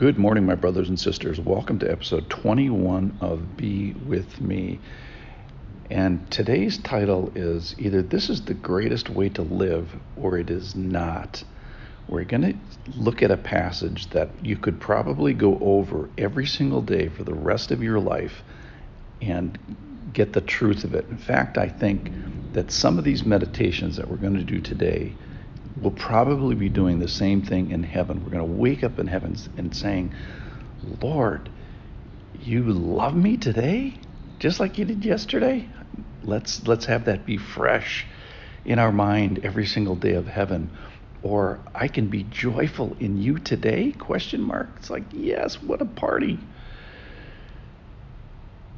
Good morning, my brothers and sisters. Welcome to episode 21 of Be With Me. And today's title is either This is the Greatest Way to Live or It Is Not. We're going to look at a passage that you could probably go over every single day for the rest of your life and get the truth of it. In fact, I think that some of these meditations that we're going to do today will probably be doing the same thing in heaven. We're going to wake up in heaven and saying, Lord, you love me today just like you did yesterday. Let's let's have that be fresh in our mind every single day of heaven. Or I can be joyful in you today? Question mark. It's like, yes, what a party.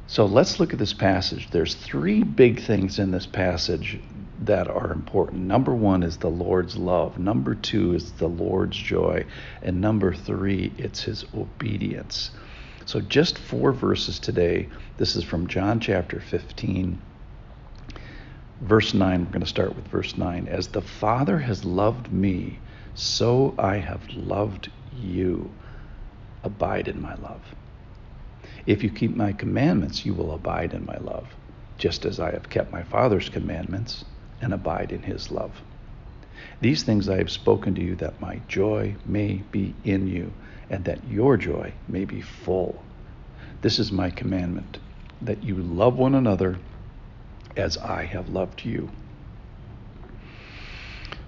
So let's look at this passage. There's three big things in this passage that are important. Number one is the Lord's love. Number two is the Lord's joy. And number three, it's his obedience. So just four verses today. This is from John chapter 15. Verse 9, we're going to start with verse 9. As the Father has loved me, so I have loved you. Abide in my love. If you keep my commandments, you will abide in my love, just as I have kept my Father's commandments and abide in his love. These things I have spoken to you that my joy may be in you and that your joy may be full. This is my commandment that you love one another as I have loved you.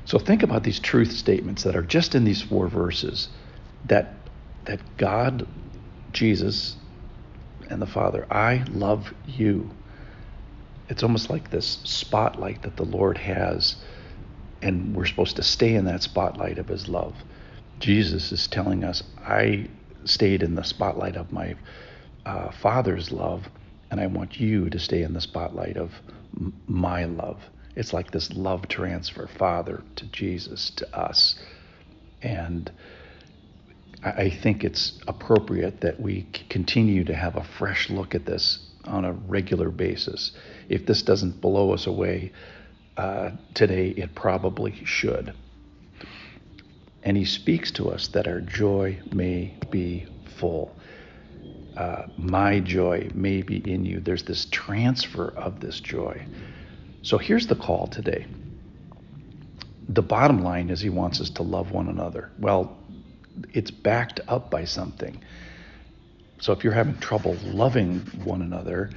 So think about these truth statements that are just in these four verses that that God, Jesus, and the Father, I love you it's almost like this spotlight that the Lord has, and we're supposed to stay in that spotlight of His love. Jesus is telling us, I stayed in the spotlight of my uh, Father's love, and I want you to stay in the spotlight of m- my love. It's like this love transfer, Father to Jesus to us. And I think it's appropriate that we continue to have a fresh look at this on a regular basis. If this doesn't blow us away uh, today, it probably should. And he speaks to us that our joy may be full. Uh, my joy may be in you. There's this transfer of this joy. So here's the call today. The bottom line is he wants us to love one another. Well, it's backed up by something. So if you're having trouble loving one another,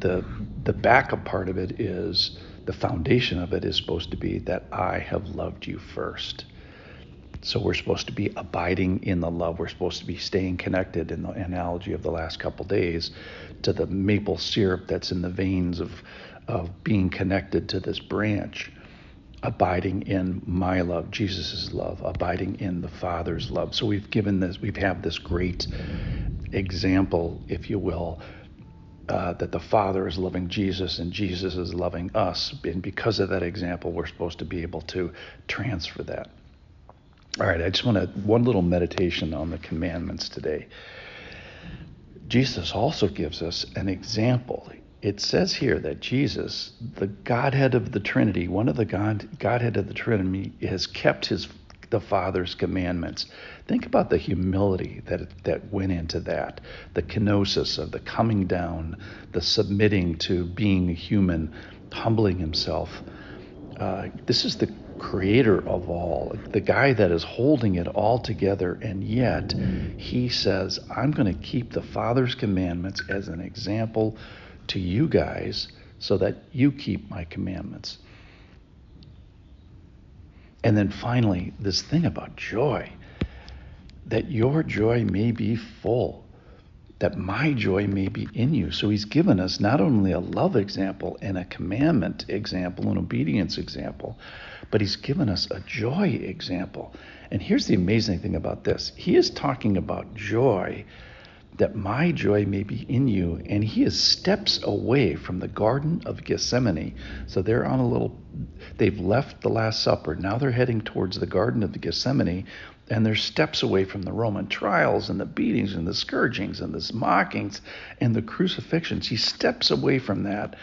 the the backup part of it is the foundation of it is supposed to be that I have loved you first. So we're supposed to be abiding in the love. We're supposed to be staying connected in the analogy of the last couple days to the maple syrup that's in the veins of of being connected to this branch abiding in my love, Jesus' love, abiding in the Father's love. So we've given this, we've had this great example, if you will, uh, that the Father is loving Jesus and Jesus is loving us. And because of that example, we're supposed to be able to transfer that. All right, I just want to, one little meditation on the commandments today. Jesus also gives us an example it says here that Jesus, the Godhead of the Trinity, one of the God, Godhead of the Trinity, has kept his the Father's commandments. Think about the humility that that went into that, the kenosis of the coming down, the submitting to being human, humbling himself. Uh, this is the creator of all, the guy that is holding it all together, and yet he says, I'm going to keep the Father's commandments as an example to you guys so that you keep my commandments. And then finally, this thing about joy that your joy may be full, that my joy may be in you. So he's given us not only a love example and a commandment example, an obedience example, but he's given us a joy example. And here's the amazing thing about this he is talking about joy that my joy may be in you. And he is steps away from the Garden of Gethsemane. So they're on a little, they've left the Last Supper. Now they're heading towards the Garden of Gethsemane. And they're steps away from the Roman trials and the beatings and the scourgings and the mockings and the crucifixions. He steps away from that,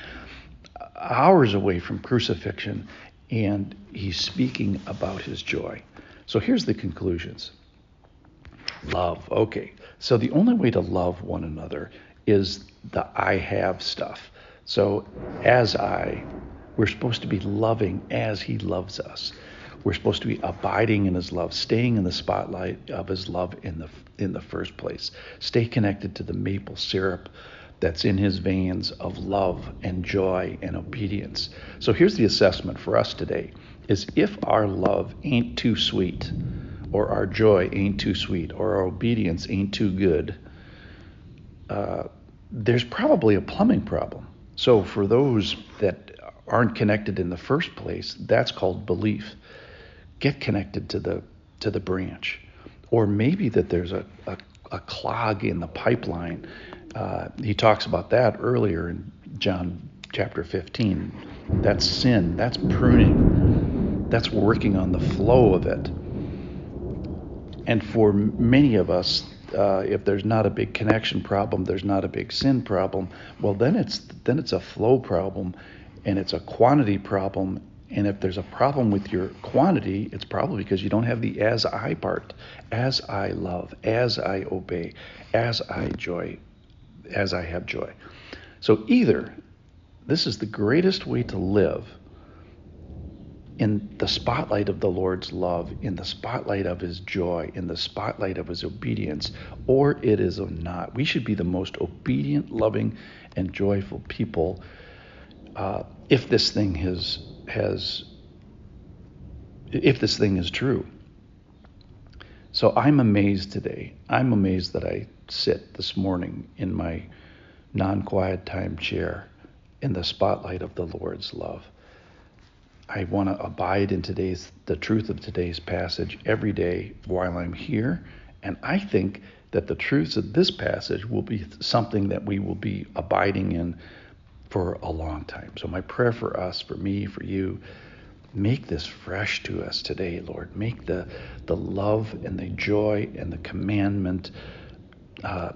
hours away from crucifixion, and he's speaking about his joy. So here's the conclusions. Love. Okay. So the only way to love one another is the I have stuff. So as I, we're supposed to be loving as he loves us. We're supposed to be abiding in his love, staying in the spotlight of his love in the in the first place. Stay connected to the maple syrup that's in his veins of love and joy and obedience. So here's the assessment for us today is if our love ain't too sweet or our joy ain't too sweet or our obedience ain't too good, uh, there's probably a plumbing problem. So for those that aren't connected in the first place, that's called belief. Get connected to the to the branch, or maybe that there's a, a, a clog in the pipeline uh, he talks about that earlier in John chapter 15. That's sin. That's pruning. That's working on the flow of it. And for many of us, uh, if there's not a big connection problem, there's not a big sin problem. Well, then it's then it's a flow problem, and it's a quantity problem. And if there's a problem with your quantity, it's probably because you don't have the as I part. As I love, as I obey, as I joy, as I have joy. So either this is the greatest way to live in the spotlight of the Lord's love, in the spotlight of his joy, in the spotlight of his obedience, or it is not. We should be the most obedient, loving, and joyful people uh, if this thing has has if this thing is true. So I'm amazed today. I'm amazed that I sit this morning in my non quiet time chair in the spotlight of the Lord's love. I want to abide in today's the truth of today's passage every day while I'm here, and I think that the truths of this passage will be something that we will be abiding in for a long time. So my prayer for us, for me, for you, make this fresh to us today, Lord. Make the the love and the joy and the commandment uh,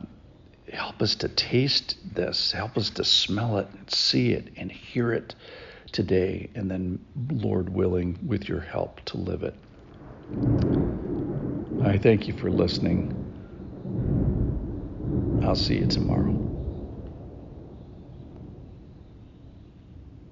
help us to taste this, help us to smell it, see it, and hear it today, and then, Lord willing, with your help to live it. I thank you for listening. I'll see you tomorrow.